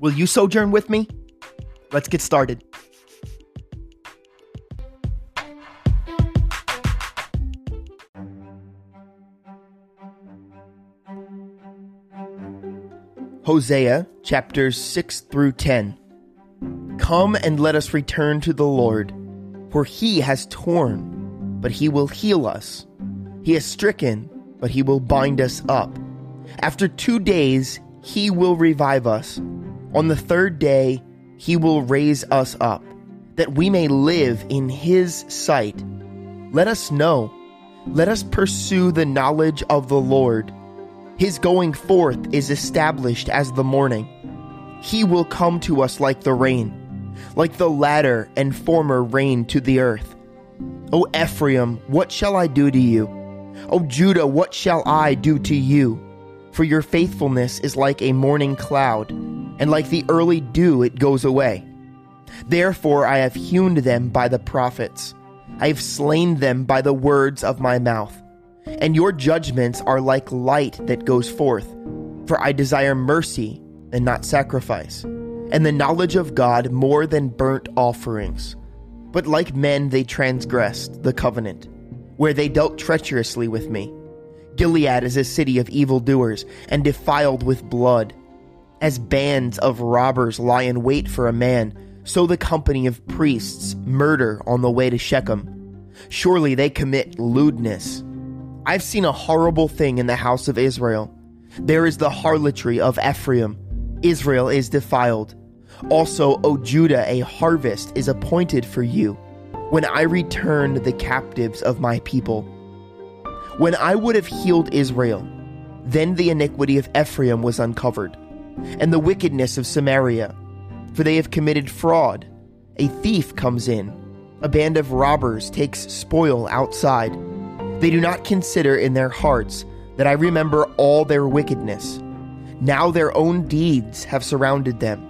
Will you sojourn with me? Let's get started. Hosea chapters 6 through 10. Come and let us return to the Lord, for he has torn, but he will heal us. He has stricken, but he will bind us up. After two days, he will revive us. On the third day, he will raise us up, that we may live in his sight. Let us know. Let us pursue the knowledge of the Lord. His going forth is established as the morning. He will come to us like the rain, like the latter and former rain to the earth. O Ephraim, what shall I do to you? O Judah, what shall I do to you? For your faithfulness is like a morning cloud, and like the early dew it goes away. Therefore I have hewn them by the prophets, I have slain them by the words of my mouth. And your judgments are like light that goes forth. For I desire mercy and not sacrifice, and the knowledge of God more than burnt offerings. But like men they transgressed the covenant, where they dealt treacherously with me. Gilead is a city of evildoers and defiled with blood. As bands of robbers lie in wait for a man, so the company of priests murder on the way to Shechem. Surely they commit lewdness I've seen a horrible thing in the house of Israel. There is the harlotry of Ephraim. Israel is defiled. Also, O Judah, a harvest is appointed for you when I return the captives of my people. When I would have healed Israel, then the iniquity of Ephraim was uncovered, and the wickedness of Samaria, for they have committed fraud. A thief comes in, a band of robbers takes spoil outside they do not consider in their hearts that I remember all their wickedness. Now their own deeds have surrounded them.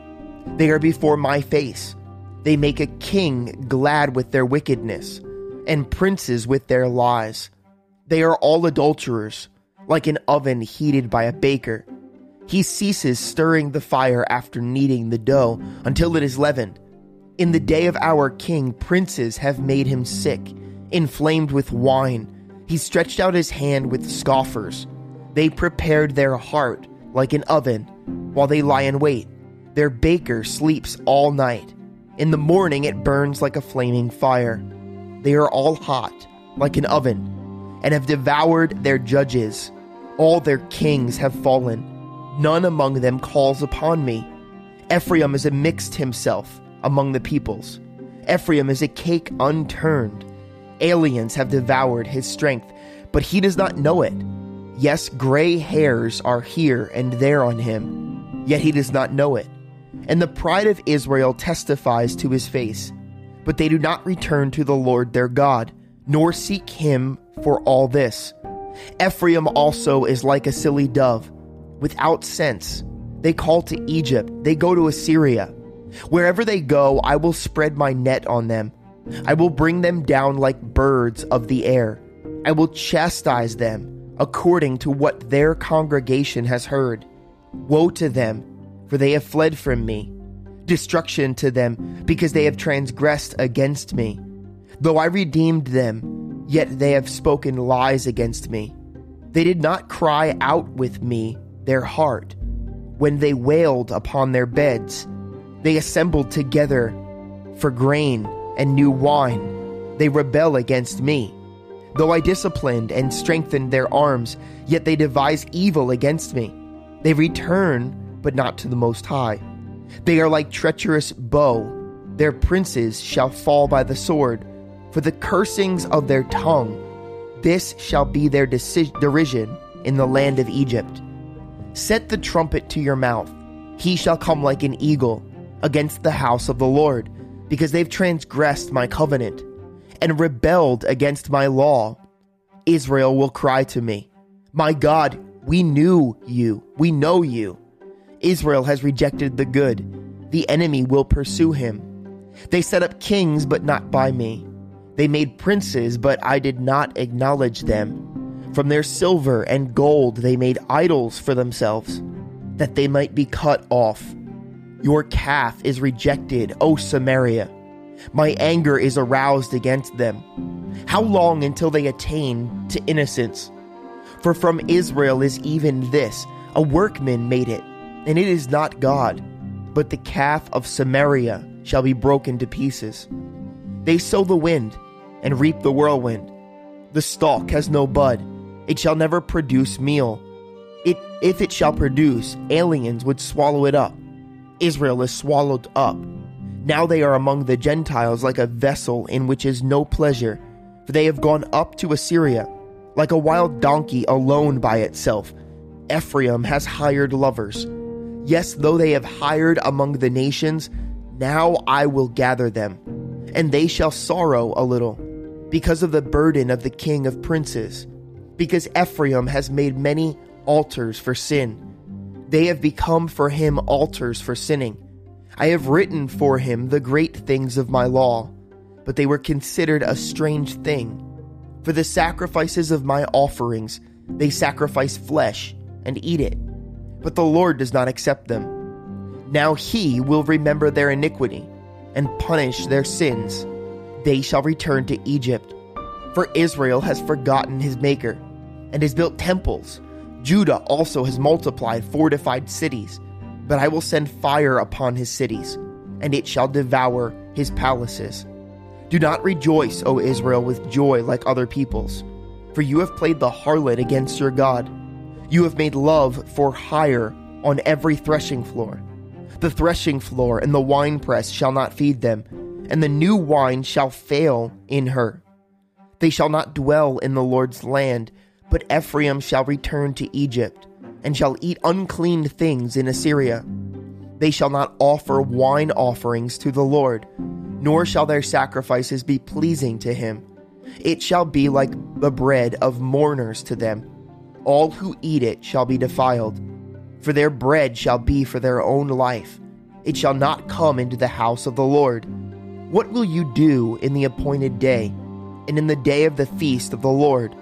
They are before my face. They make a king glad with their wickedness, and princes with their lies. They are all adulterers, like an oven heated by a baker. He ceases stirring the fire after kneading the dough until it is leavened. In the day of our king, princes have made him sick, inflamed with wine he stretched out his hand with scoffers. They prepared their heart like an oven while they lie in wait. Their baker sleeps all night. In the morning it burns like a flaming fire. They are all hot like an oven and have devoured their judges. All their kings have fallen. None among them calls upon me. Ephraim is a mixed himself among the peoples. Ephraim is a cake unturned. Aliens have devoured his strength, but he does not know it. Yes, gray hairs are here and there on him, yet he does not know it. And the pride of Israel testifies to his face. But they do not return to the Lord their God, nor seek him for all this. Ephraim also is like a silly dove, without sense. They call to Egypt, they go to Assyria. Wherever they go, I will spread my net on them I will bring them down like birds of the air. I will chastise them according to what their congregation has heard. Woe to them, for they have fled from me. Destruction to them, because they have transgressed against me. Though I redeemed them, yet they have spoken lies against me. They did not cry out with me their heart. When they wailed upon their beds, they assembled together for grain and new wine. They rebel against me. Though I disciplined and strengthened their arms, yet they devise evil against me. They return, but not to the Most High. They are like treacherous bow. Their princes shall fall by the sword. For the cursings of their tongue, this shall be their derision in the land of Egypt. Set the trumpet to your mouth. He shall come like an eagle. against the house of the Lord, because they've transgressed my covenant and rebelled against my law. Israel will cry to me, My God, we knew you, we know you. Israel has rejected the good, the enemy will pursue him. They set up kings, but not by me. They made princes, but I did not acknowledge them. From their silver and gold they made idols for themselves, that they might be cut off. Your calf is rejected, O Samaria. My anger is aroused against them. How long until they attain to innocence? For from Israel is even this a workman made it, and it is not God, but the calf of Samaria shall be broken to pieces. They sow the wind and reap the whirlwind. The stalk has no bud, it shall never produce meal. It, if it shall produce, aliens would swallow it up. Israel is swallowed up. Now they are among the Gentiles like a vessel in which is no pleasure, for they have gone up to Assyria, like a wild donkey alone by itself. Ephraim has hired lovers. Yes, though they have hired among the nations, now I will gather them, and they shall sorrow a little, because of the burden of the king of princes, because Ephraim has made many altars for sin. They have become for him altars for sinning. I have written for him the great things of my law, but they were considered a strange thing. For the sacrifices of my offerings, they sacrifice flesh and eat it, but the Lord does not accept them. Now he will remember their iniquity and punish their sins. They shall return to Egypt. For Israel has forgotten his Maker and has built temples. Judah also has multiplied fortified cities. But I will send fire upon his cities, and it shall devour his palaces. Do not rejoice, O Israel, with joy like other peoples, for you have played the harlot against your God. You have made love for hire on every threshing floor. The threshing floor and the winepress shall not feed them, and the new wine shall fail in her. They shall not dwell in the Lord's land, but Ephraim shall return to Egypt, and shall eat unclean things in Assyria. They shall not offer wine offerings to the Lord, nor shall their sacrifices be pleasing to him. It shall be like the bread of mourners to them. All who eat it shall be defiled, for their bread shall be for their own life. It shall not come into the house of the Lord. What will you do in the appointed day, and in the day of the feast of the Lord?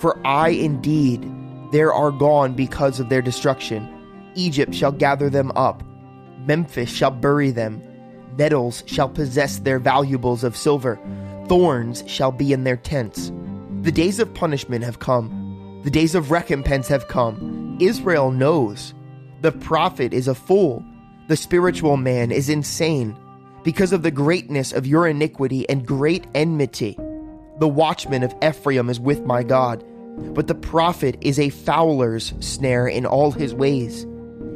For I indeed there are gone because of their destruction. Egypt shall gather them up, Memphis shall bury them. Nettles shall possess their valuables of silver, thorns shall be in their tents. The days of punishment have come, the days of recompense have come. Israel knows. The prophet is a fool, the spiritual man is insane, because of the greatness of your iniquity and great enmity. The watchman of Ephraim is with my God, but the prophet is a fowler's snare in all his ways,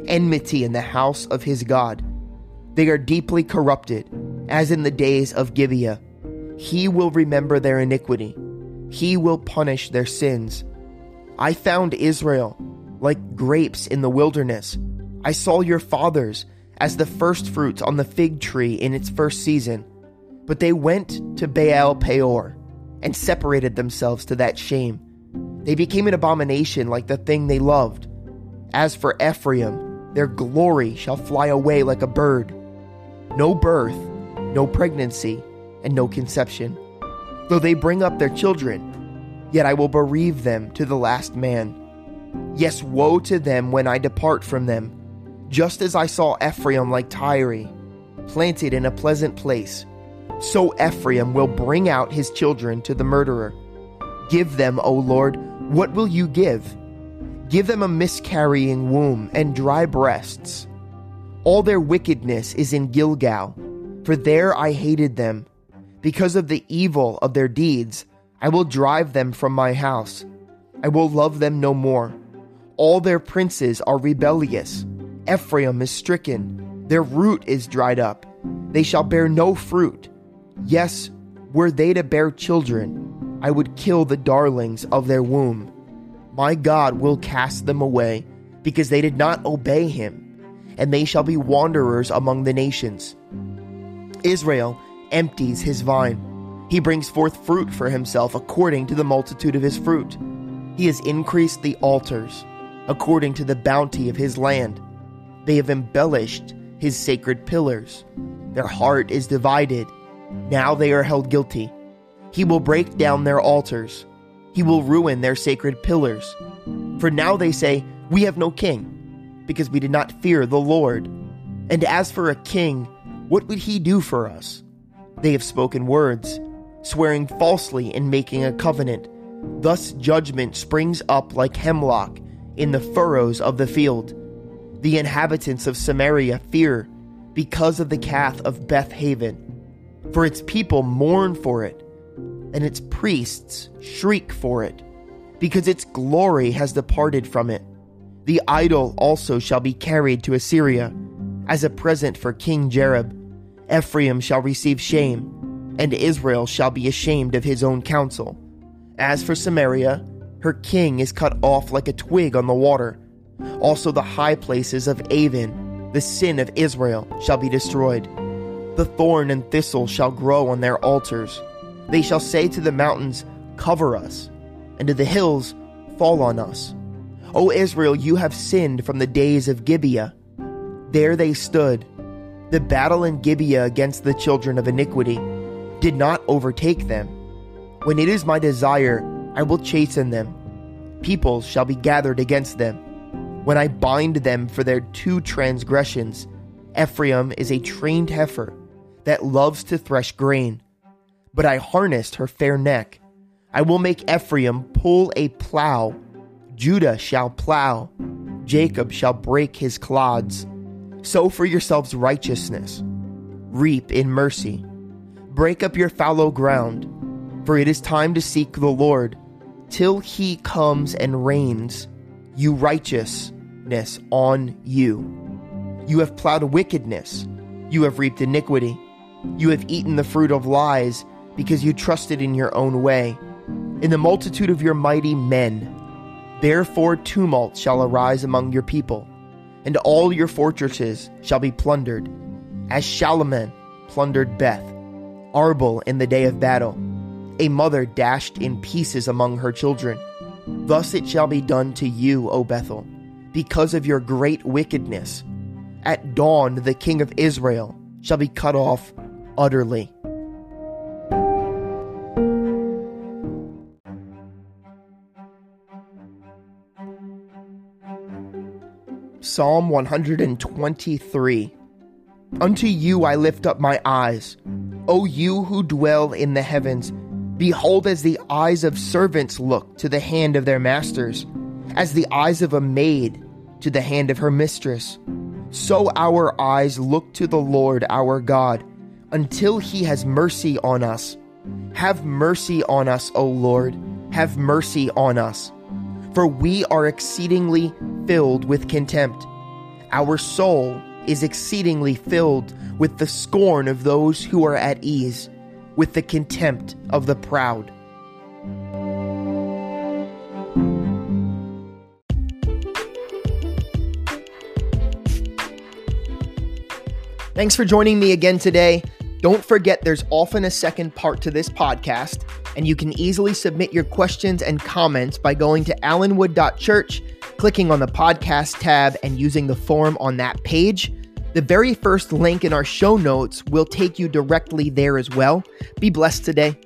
enmity in the house of his God. They are deeply corrupted, as in the days of Gibeah. He will remember their iniquity, he will punish their sins. I found Israel like grapes in the wilderness. I saw your fathers as the firstfruits on the fig tree in its first season. But they went to Baal Peor and separated themselves to that shame. They became an abomination like the thing they loved. As for Ephraim, their glory shall fly away like a bird. No birth, no pregnancy, and no conception. Though they bring up their children, yet I will bereave them to the last man. Yes, woe to them when I depart from them. Just as I saw Ephraim like Tyre, planted in a pleasant place, so Ephraim will bring out his children to the murderer. Give them, O Lord, what will you give? Give them a miscarrying womb and dry breasts. All their wickedness is in Gilgal, for there I hated them. Because of the evil of their deeds, I will drive them from my house. I will love them no more. All their princes are rebellious. Ephraim is stricken. Their root is dried up. They shall bear no fruit. Yes, were they to bear children, I would kill the darlings of their womb. My God will cast them away because they did not obey him. and they shall be wanderers among the nations. Israel empties his vine. He brings forth fruit for himself according to the multitude of his fruit. He has increased the altars according to the bounty of his land. They have embellished his sacred pillars. Their heart is divided. Now they are held guilty. He will break down their altars. He will ruin their sacred pillars. For now they say, We have no king, because we did not fear the Lord. And as for a king, what would he do for us? They have spoken words, swearing falsely and making a covenant. Thus judgment springs up like hemlock in the furrows of the field. The inhabitants of Samaria fear because of the calf of Beth Aven, for its people mourn for it, and its priests shriek for it, because its glory has departed from it. The idol also shall be carried to Assyria as a present for King Jareb. Ephraim shall receive shame, and Israel shall be ashamed of his own counsel. As for Samaria, her king is cut off like a twig on the water. Also, the high places of Aven, the sin of Israel, shall be destroyed. The thorn and thistle shall grow on their altars. They shall say to the mountains, Cover us, and to the hills, Fall on us. O Israel, you have sinned from the days of Gibeah. There they stood. The battle in Gibeah against the children of iniquity did not overtake them. When it is my desire, I will chasten them. Peoples shall be gathered against them. When I bind them for their two transgressions, Ephraim is a trained heifer that loves to thresh grain. But I harnessed her fair neck. I will make Ephraim pull a plow. Judah shall plow. Jacob shall break his clods. Sow for yourselves righteousness. Reap in mercy. Break up your fallow ground, for it is time to seek the Lord till he comes and reigns, you righteousness on you. You have plowed wickedness, you have reaped iniquity, you have eaten the fruit of lies because you trusted in your own way, in the multitude of your mighty men. Therefore, tumult shall arise among your people, and all your fortresses shall be plundered, as Shalman plundered Beth, Arbel in the day of battle a mother dashed in pieces among her children. Thus it shall be done to you, O Bethel, because of your great wickedness. At dawn, the king of Israel shall be cut off utterly. Psalm 123 Unto you I lift up my eyes, O you who dwell in the heavens. Behold, as the eyes of servants look to the hand of their masters, as the eyes of a maid to the hand of her mistress, so our eyes look to the Lord our God, until he has mercy on us. Have mercy on us, O Lord, have mercy on us. For we are exceedingly filled with contempt. Our soul is exceedingly filled with the scorn of those who are at ease with the contempt of the proud. Thanks for joining me again today. Don't forget there's often a second part to this podcast, and you can easily submit your questions and comments by going to allenwood.church, clicking on the podcast tab, and using the form on that page. The very first link in our show notes will take you directly there as well. Be blessed today.